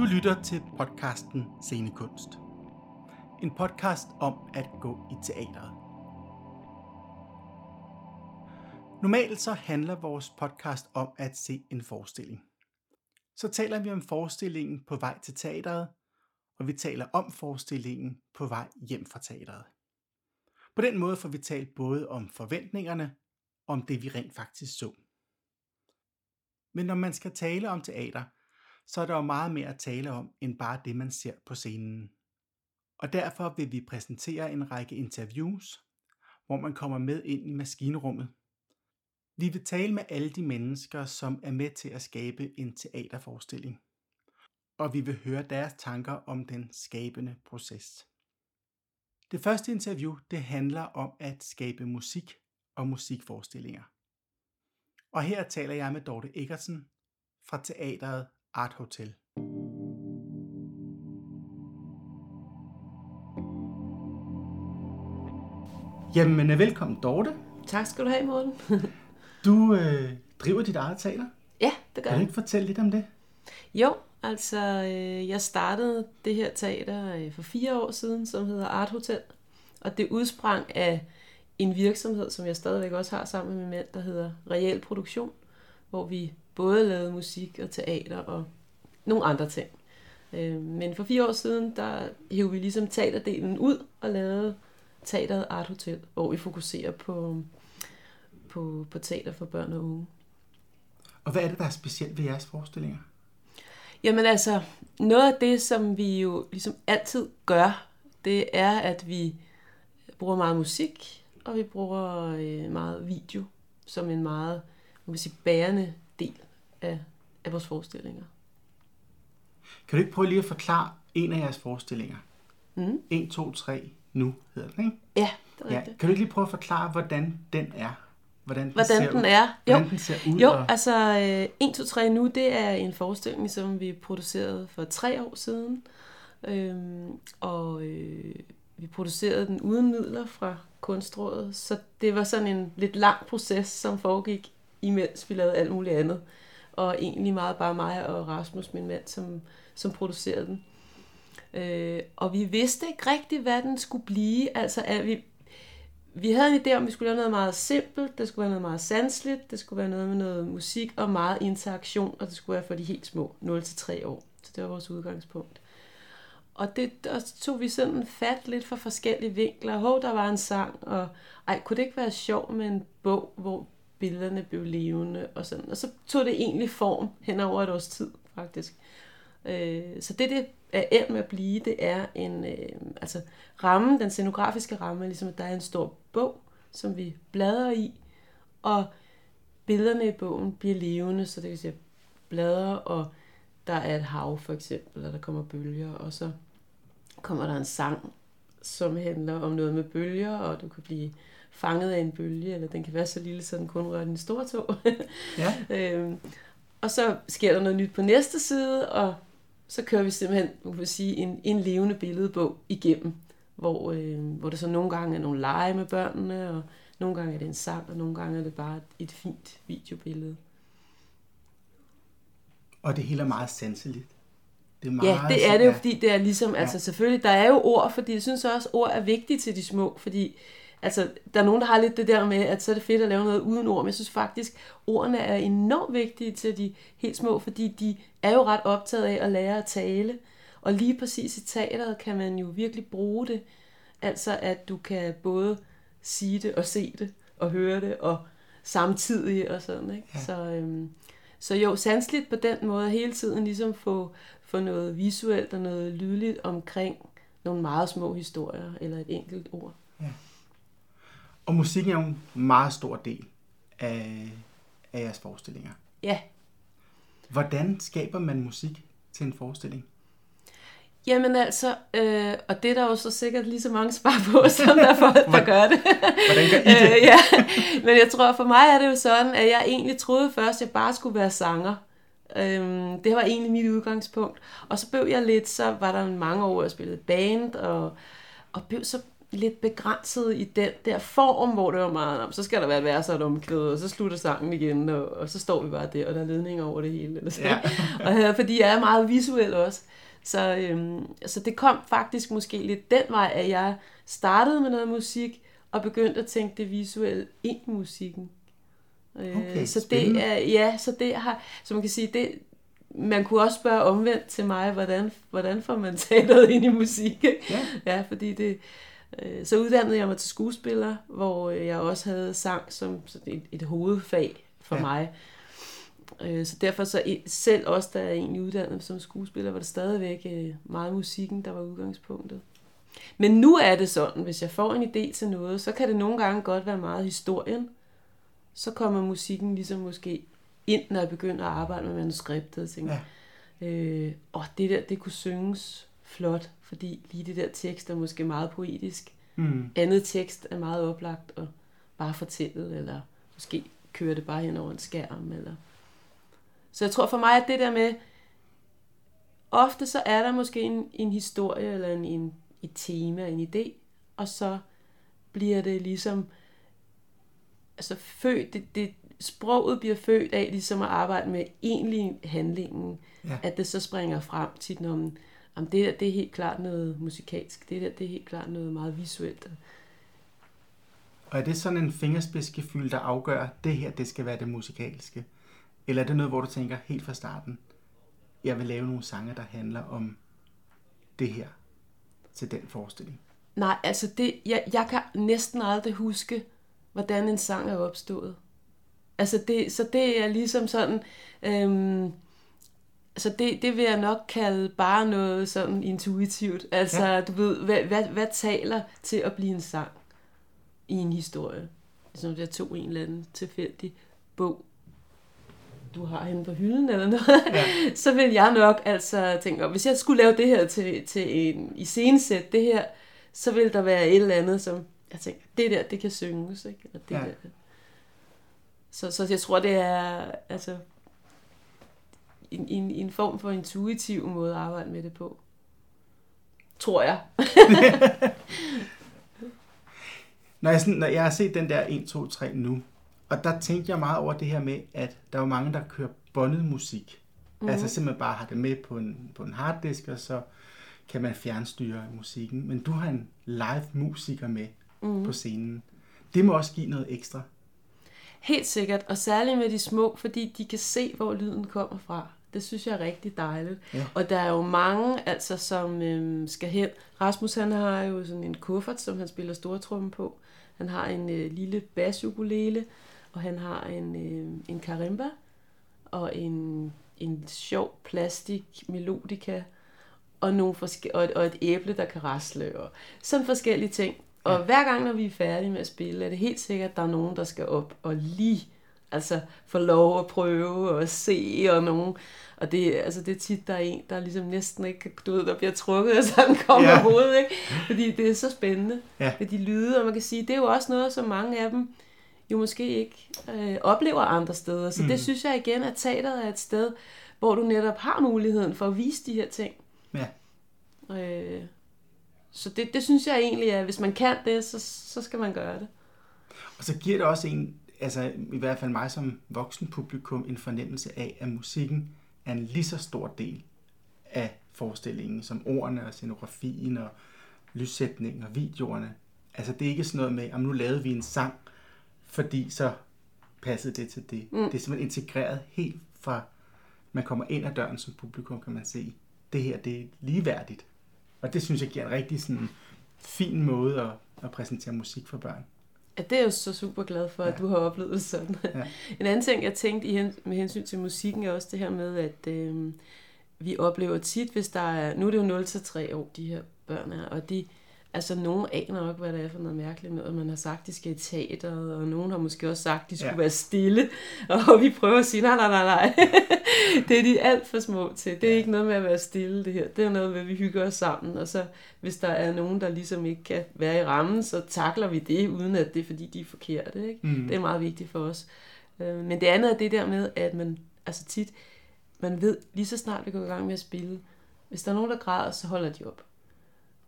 Du lytter til podcasten Scenekunst. En podcast om at gå i teateret. Normalt så handler vores podcast om at se en forestilling. Så taler vi om forestillingen på vej til teateret, og vi taler om forestillingen på vej hjem fra teateret. På den måde får vi talt både om forventningerne og om det, vi rent faktisk så. Men når man skal tale om teater, så er der jo meget mere at tale om, end bare det, man ser på scenen. Og derfor vil vi præsentere en række interviews, hvor man kommer med ind i maskinrummet. Vi vil tale med alle de mennesker, som er med til at skabe en teaterforestilling. Og vi vil høre deres tanker om den skabende proces. Det første interview, det handler om at skabe musik og musikforestillinger. Og her taler jeg med Dorte Eggersen fra teateret Art Hotel. Jamen, velkommen Dorte. Tak skal du have, Morten. Du øh, driver dit eget teater. ja, det gør Kan du jeg. ikke fortælle lidt om det? Jo, altså øh, jeg startede det her teater øh, for fire år siden, som hedder Art Hotel. Og det udsprang af en virksomhed, som jeg stadigvæk også har sammen med min mand, der hedder Real Produktion, hvor vi både lavede musik og teater og nogle andre ting. Øh, men for fire år siden, der hævde vi ligesom teaterdelen ud og lavede teateret Art Hotel, hvor vi fokuserer på, på, på teater for børn og unge. Og hvad er det, der er specielt ved jeres forestillinger? Jamen altså, noget af det, som vi jo ligesom altid gør, det er, at vi bruger meget musik, og vi bruger øh, meget video, som en meget man kan sige, bærende del af, af vores forestillinger. Kan du ikke prøve lige at forklare en af jeres forestillinger? Mm. 1, 2, 3, nu hedder den, ikke? Ja, det er Ja. rigtigt. Kan du ikke lige prøve at forklare, hvordan den er? Hvordan den, Hvordan ser den ud? er? Jo, Hvordan den ser ud? Jo, og... altså øh, 1, 2, 3 nu, det er en forestilling, som vi producerede for tre år siden. Øhm, og øh, vi producerede den uden midler fra Kunstrådet, så det var sådan en lidt lang proces, som foregik, imens vi lavede alt muligt andet. Og egentlig meget bare mig og Rasmus, min mand, som, som producerede den. Øh, og vi vidste ikke rigtigt, hvad den skulle blive. Altså, at vi, vi havde en idé om, at vi skulle lave noget meget simpelt, det skulle være noget meget sansligt, det skulle være noget med noget musik og meget interaktion, og det skulle være for de helt små, 0-3 år. Så det var vores udgangspunkt. Og det og så tog vi sådan fat lidt fra forskellige vinkler. Hov, der var en sang, og ej, kunne det ikke være sjovt med en bog, hvor billederne blev levende og sådan. Og så tog det egentlig form hen over et års tid, faktisk. Øh, så det, det er endt med at blive, det er en, øh, altså rammen, den scenografiske ramme, ligesom at der er en stor bog, som vi bladrer i, og billederne i bogen bliver levende, så det kan sige bladrer, og der er et hav for eksempel, og der kommer bølger, og så kommer der en sang, som handler om noget med bølger, og du kan blive fanget af en bølge, eller den kan være så lille, så den kun rører den store tog. Ja. Øhm, og så sker der noget nyt på næste side, og så kører vi simpelthen, man kan sige, en, en levende billedbog igennem, hvor, øh, hvor der så nogle gange er nogle lege med børnene, og nogle gange er det en sang, og nogle gange er det bare et, fint videobillede. Og det hele er meget sanseligt. Det er Ja, det er det jo, ja. fordi det er ligesom, altså selvfølgelig, der er jo ord, fordi jeg synes også, ord er vigtige til de små, fordi altså, der er nogen, der har lidt det der med, at så er det fedt at lave noget uden ord, men jeg synes faktisk, ordene er enormt vigtige til de helt små, fordi de er jo ret optaget af at lære at tale, og lige præcis i teateret kan man jo virkelig bruge det, altså at du kan både sige det og se det, og høre det, og samtidig og sådan, ikke? Ja. Så, øhm, så jo, sansligt på den måde hele tiden ligesom få, få noget visuelt og noget lydligt omkring nogle meget små historier eller et enkelt ord. Og musikken er jo en meget stor del af, af jeres forestillinger. Ja, Hvordan skaber man musik til en forestilling? jamen altså, øh, og det er der jo så sikkert lige så mange svar på, som der er folk, der gør det. Hvordan gør I det? øh, ja. Men jeg tror, for mig er det jo sådan, at jeg egentlig troede først, at jeg bare skulle være sanger. Øhm, det var egentlig mit udgangspunkt. Og så blev jeg lidt, så var der mange år, jeg spillede band, og, og blev så lidt begrænset i den der form, hvor det var meget, om, så skal der være et vers og et omkvæd, og så slutter sangen igen, og, og så står vi bare der, og der er ledninger over det hele. Eller så. Ja. og, fordi jeg er meget visuel også. Så, øhm, så det kom faktisk måske lidt den vej, at jeg startede med noget musik, og begyndte at tænke det visuelle ind i musikken. Øh, okay, så det er, ja, så det har, så man kan sige, det, man kunne også spørge omvendt til mig, hvordan, hvordan får man teateret ind i musik? Ja. ja, fordi det, øh, så uddannede jeg mig til skuespiller, hvor jeg også havde sang som et, et hovedfag for ja. mig. Øh, så derfor så selv også, da jeg egentlig uddannede som skuespiller, var det stadigvæk øh, meget musikken, der var udgangspunktet. Men nu er det sådan, hvis jeg får en idé til noget, så kan det nogle gange godt være meget historien. Så kommer musikken ligesom måske ind, når jeg begynder at arbejde med manuskriptet. Og tænker, ja. øh, åh, det der, det kunne synges flot, fordi lige det der tekst er måske meget poetisk. Mm. Andet tekst er meget oplagt og bare fortællet, eller måske kører det bare hen over en skærm. Eller... Så jeg tror for mig, at det der med, ofte så er der måske en, en historie, eller en, en, et tema, en idé, og så bliver det ligesom, altså født, det, det, sproget bliver født af ligesom at arbejde med egentlig handlingen, ja. at det så springer frem tit, når man, om det der, det er helt klart noget musikalsk, det der, det er helt klart noget meget visuelt. Og er det sådan en fingerspidsgefyld, der afgør, det her, det skal være det musikalske? Eller er det noget, hvor du tænker helt fra starten, jeg vil lave nogle sange, der handler om det her til den forestilling? Nej, altså det, jeg, jeg kan næsten aldrig huske, hvordan en sang er opstået. Altså det, så det er ligesom sådan, øhm, så det, det vil jeg nok kalde bare noget sådan intuitivt. Altså ja. du ved, hvad, hvad, hvad taler til at blive en sang i en historie? Ligesom jeg tog en eller anden tilfældig bog, du har henne på hylden eller noget, ja. så vil jeg nok altså tænke, hvis jeg skulle lave det her til, til en iscenesæt, det her, så vil der være et eller andet, som jeg tænker, det der, det kan synges, ikke? Eller det ja. der. Så, så jeg tror, det er altså en, en, en form for intuitiv måde at arbejde med det på. Tror jeg. når, jeg sådan, når jeg har set den der 1, 2, 3 nu, og der tænkte jeg meget over det her med, at der er mange, der kører bondet musik. Mm. Altså simpelthen bare har det med på en, på en harddisk, og så kan man fjernstyre musikken. Men du har en live musiker med mm. på scenen. Det må også give noget ekstra. Helt sikkert, og særligt med de små, fordi de kan se, hvor lyden kommer fra. Det synes jeg er rigtig dejligt. Ja. Og der er jo mange, altså, som øhm, skal hen. Rasmus han har jo sådan en kuffert, som han spiller stortrumme på. Han har en øh, lille basukulele, og han har en, øh, en karimba, og en, en sjov plastik melodika, og, nogle forske- og, et, og et æble, der kan rasle, og sådan forskellige ting. Og ja. hver gang, når vi er færdige med at spille, er det helt sikkert, at der er nogen, der skal op og lige altså få lov at prøve og se, og nogen, og det, altså det er tit, der er en, der ligesom næsten ikke, du ved, der bliver trukket, og sådan kommer ja. hovedet, ikke? Fordi det er så spændende ja. med de lyde, og man kan sige, det er jo også noget, som mange af dem jo måske ikke øh, oplever andre steder. Så mm. det synes jeg igen, at teateret er et sted, hvor du netop har muligheden for at vise de her ting. Ja. Øh, så det, det synes jeg egentlig, at hvis man kan det, så, så skal man gøre det. Og så giver det også en, altså i hvert fald mig som voksen publikum, en fornemmelse af, at musikken er en lige så stor del af forestillingen, som ordene og scenografien og lyssætningen og videoerne. Altså det er ikke sådan noget med, om nu lavede vi en sang, fordi så passede det til det. Mm. Det er simpelthen integreret helt fra, man kommer ind ad døren som publikum, kan man se, det her det er ligeværdigt. Og det synes jeg giver en rigtig sådan, fin måde at, at præsentere musik for børn. Ja, det er jeg så super glad for, ja. at du har oplevet det sådan. Ja. En anden ting, jeg tænkte i hen, med hensyn til musikken, er også det her med, at øh, vi oplever tit, hvis der er, nu er det jo 0-3 år, de her børn er, og de, Altså, nogen aner nok, hvad det er for noget mærkeligt noget. Man har sagt, de skal i teateret, og nogen har måske også sagt, de skulle ja. være stille. Og vi prøver at sige, nej, nej, nej, nej. det er de alt for små til. Det er ja. ikke noget med at være stille, det her. Det er noget med, at vi hygger os sammen. Og så, hvis der er nogen, der ligesom ikke kan være i rammen, så takler vi det, uden at det er, fordi de er forkerte. Ikke? Mm. Det er meget vigtigt for os. Øh, men det andet er det der med, at man altså tit, man ved lige så snart vi går i gang med at spille, hvis der er nogen, der græder, så holder de op.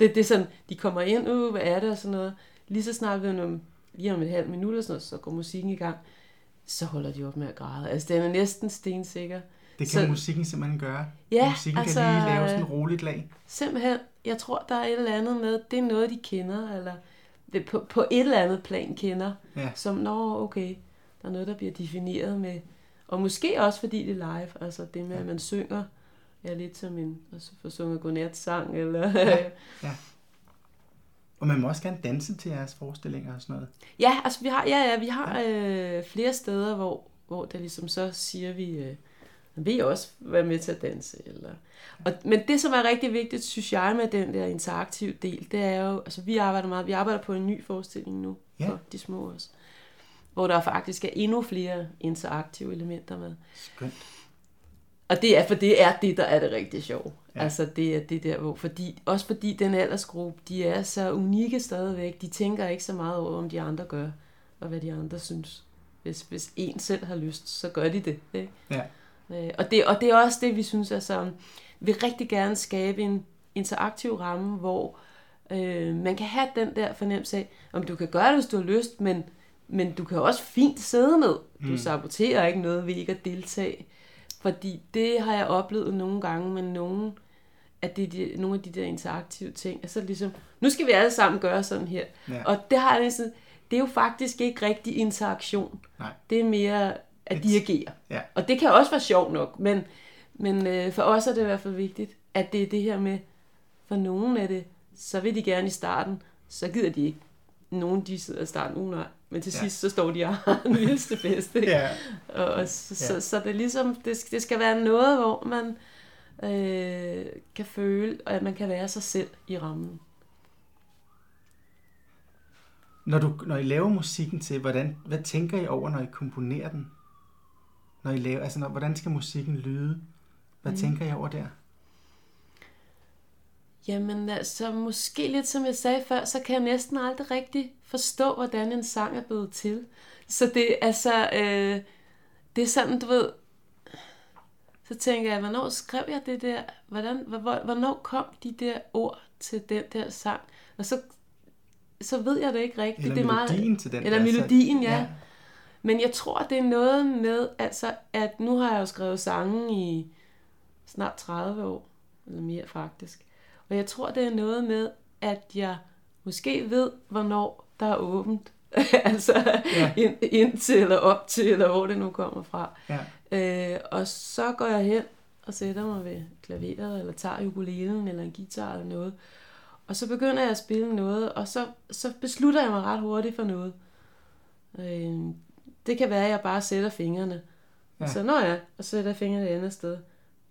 Det, det er sådan, de kommer ind, uh, hvad er det og sådan noget. Lige så snart vi om, lige om et halvt minut og sådan noget, så går musikken i gang. Så holder de op med at græde. Altså, den er næsten stensikker. Det kan Så- musikken simpelthen gøre. Ja, musikken altså, kan lige lave sådan et roligt lag. Simpelthen, jeg tror, der er et eller andet med, det er noget, de kender, eller det på, på et eller andet plan kender, Ja. som, nå, okay, der er noget, der bliver defineret med, og måske også fordi det er live, altså det med, at man synger, er lidt som en, altså for sunget godnat-sang, eller, Ja. Og man må også gerne danse til jeres forestillinger og sådan noget. Ja, altså vi har, ja, ja, vi har øh, flere steder, hvor, hvor der ligesom så siger vi, øh, vil også være med til at danse. Eller, og, men det, som er rigtig vigtigt, synes jeg, med den der interaktive del, det er jo, altså vi arbejder meget, vi arbejder på en ny forestilling nu, Ja. for de små også, hvor der faktisk er endnu flere interaktive elementer med. Skønt. Og det er, for det er det, der er det rigtig sjove. Ja. Altså det er det der, hvor, fordi, også fordi den aldersgruppe, de er så unikke stadigvæk. De tænker ikke så meget over, om de andre gør, og hvad de andre synes. Hvis, hvis en selv har lyst, så gør de det. Ikke? Ja. Øh, og, det, og det er også det, vi synes er sådan, vi vil rigtig gerne skabe en interaktiv ramme, hvor øh, man kan have den der fornemmelse af, om du kan gøre det, hvis du har lyst, men, men du kan også fint sidde ned. Du Mm. saboterer ikke noget ved ikke at deltage. Fordi det har jeg oplevet nogle gange med nogle af de, de, nogle af de der interaktive ting. Altså ligesom, nu skal vi alle sammen gøre sådan her. Ja. Og det har jeg sådan, det er jo faktisk ikke rigtig interaktion. Nej. Det er mere at Et- dirigere. Ja. Og det kan også være sjovt nok, men, men øh, for os er det i hvert fald vigtigt, at det er det her med, for nogen af det, så vil de gerne i starten, så gider de ikke. Nogen de sidder i starten, uh, nej. Men til Ja. sidst, så står de og har den vildeste fest. Ikke? Ja. Og, og så, Ja. så, så det er ligesom, det, det skal være noget, hvor man øh, kan føle, at man kan være sig selv i rammen. Når, du, når I laver musikken til, hvordan, hvad tænker I over, når I komponerer den? Når I laver, altså når, hvordan skal musikken lyde? Hvad mm. tænker I over der? Jamen altså, måske lidt som jeg sagde før, så kan jeg næsten aldrig rigtig forstå, hvordan en sang er blevet til. Så det er altså, øh, det er sådan, du ved, så tænker jeg, hvornår skrev jeg det der? Hvordan, hvor- hvornår kom de der ord til den der sang? Og så, så ved jeg det ikke rigtigt. Eller det er meget, melodien til den eller der, melodien, ja. Men jeg tror, det er noget med, altså, at nu har jeg jo skrevet sange i snart 30 år, eller mere faktisk. Og jeg tror, det er noget med, at jeg måske ved, hvornår der er åbent. altså Ja. ind, ind til eller op til, eller hvor det nu kommer fra. Ja. Øh, og så går jeg hen og sætter mig ved klaveret, eller tager ukulelen, eller en guitar eller noget. Og så begynder jeg at spille noget, og så, så beslutter jeg mig ret hurtigt for noget. Øh, det kan være, at jeg bare sætter fingrene. Ja. Så når jeg, og sætter fingrene et andet sted.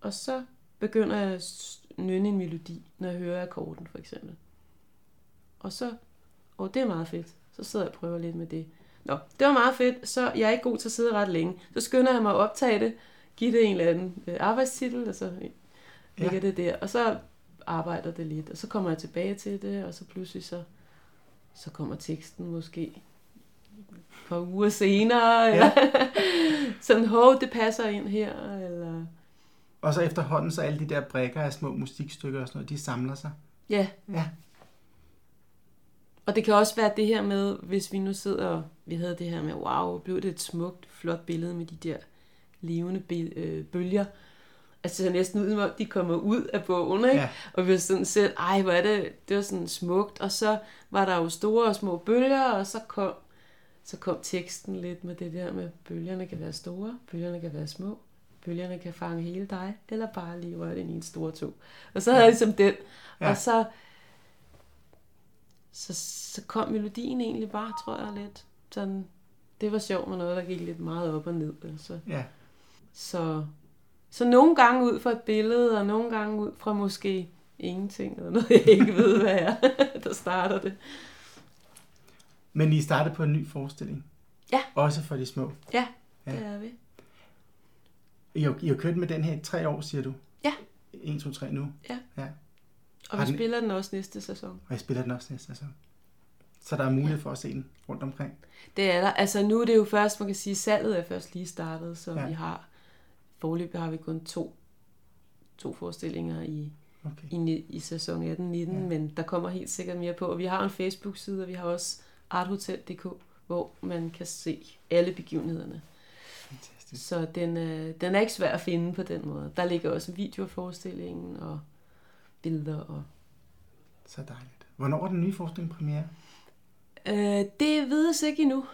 Og så begynder jeg nynne en melodi, når jeg hører akkorden for eksempel. Og så, og det er meget fedt. Så sidder jeg og prøver lidt med det. Nå, det var meget fedt, så jeg er ikke god til at sidde ret længe. Så skynder jeg mig at optage det, give det en eller anden øh, arbejdstitel, og så ligger Ja. det der. Og så arbejder det lidt, og så kommer jeg tilbage til det, og så pludselig så, så kommer teksten måske et par uger senere, Ja. eller sådan, hov, det passer ind her, eller... Og så efterhånden, så alle de der brækker af små musikstykker og sådan noget, de samler sig. Ja, Ja. Og det kan også være det her med, hvis vi nu sidder, og vi havde det her med, wow, blev det et smukt, flot billede med de der levende øh, bølger. Altså det næsten ud, som om de kommer ud af bogen, ikke? Ja. Og vi var sådan selv, ej, hvor er det, det var sådan smukt. Og så var der jo store og små bølger, og så kom, så kom teksten lidt med det der med, bølgerne kan være store, bølgerne kan være små, bølgerne kan fange hele dig, eller bare lige røre den i en stor to. Og så havde jeg ligesom den, Ja. og så, så, så kom melodien egentlig bare, tror jeg, lidt sådan, det var sjovt med noget, der gik lidt meget op og ned. Altså. Ja. Så, så nogle gange ud fra et billede, og nogle gange ud fra måske ingenting, eller noget, jeg ikke ved, hvad er, der starter det. Men I startede på en ny forestilling. Ja. Også for de små. Ja, Ja. det er vi. I har, I har kørt med den her i tre år, siger du? Ja. 1, 2, 3 nu. Ja. ja. Og Har vi den- spiller den også næste sæson. Og jeg spiller den også næste sæson. Så der er mulighed for at se den rundt omkring. Det er der. Altså nu er det jo først, man kan sige, salget er først lige startet, så Ja. vi har, forløbet har vi kun to, to forestillinger i, Okay. i, i sæson 18-19, ja. men der kommer helt sikkert mere på. Og vi har en Facebook-side, og vi har også arthotel.dk, hvor man kan se alle begivenhederne. Fantastisk. Så den, er, den er ikke svær at finde på den måde. Der ligger også en video af forestillingen og billeder. Og... Så dejligt. Hvornår er den nye forestilling premiere? Øh, det vides ikke endnu.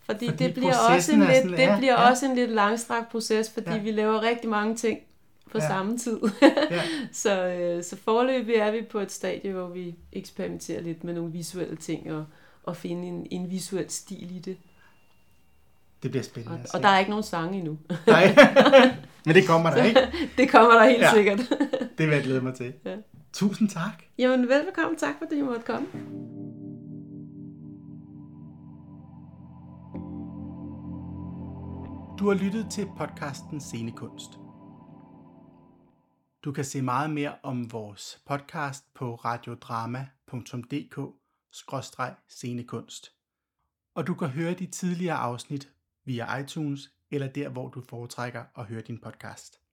Fordi, Fordi det bliver, også en, lidt, sådan- det ja, bliver ja. også en lidt langstrakt proces, fordi Ja. vi laver rigtig mange ting på Ja. samme tid. Ja. så, øh, så foreløbig er vi på et stadie, hvor vi eksperimenterer lidt med nogle visuelle ting og, og finde en, en visuel stil i det. Det bliver spændende Og, og der er ikke nogen sange endnu. Nej. Men det kommer der ikke. det kommer der helt Ja. sikkert. Det vil jeg glæde mig til. Ja. Tusind tak. Jamen velbekomme. Tak fordi I måtte komme. Du har lyttet til podcasten Scenekunst. Du kan se meget mere om vores podcast på radiodrama.dk-scenekunst. Og du kan høre de tidligere afsnit via iTunes eller der, hvor du foretrækker at høre din podcast.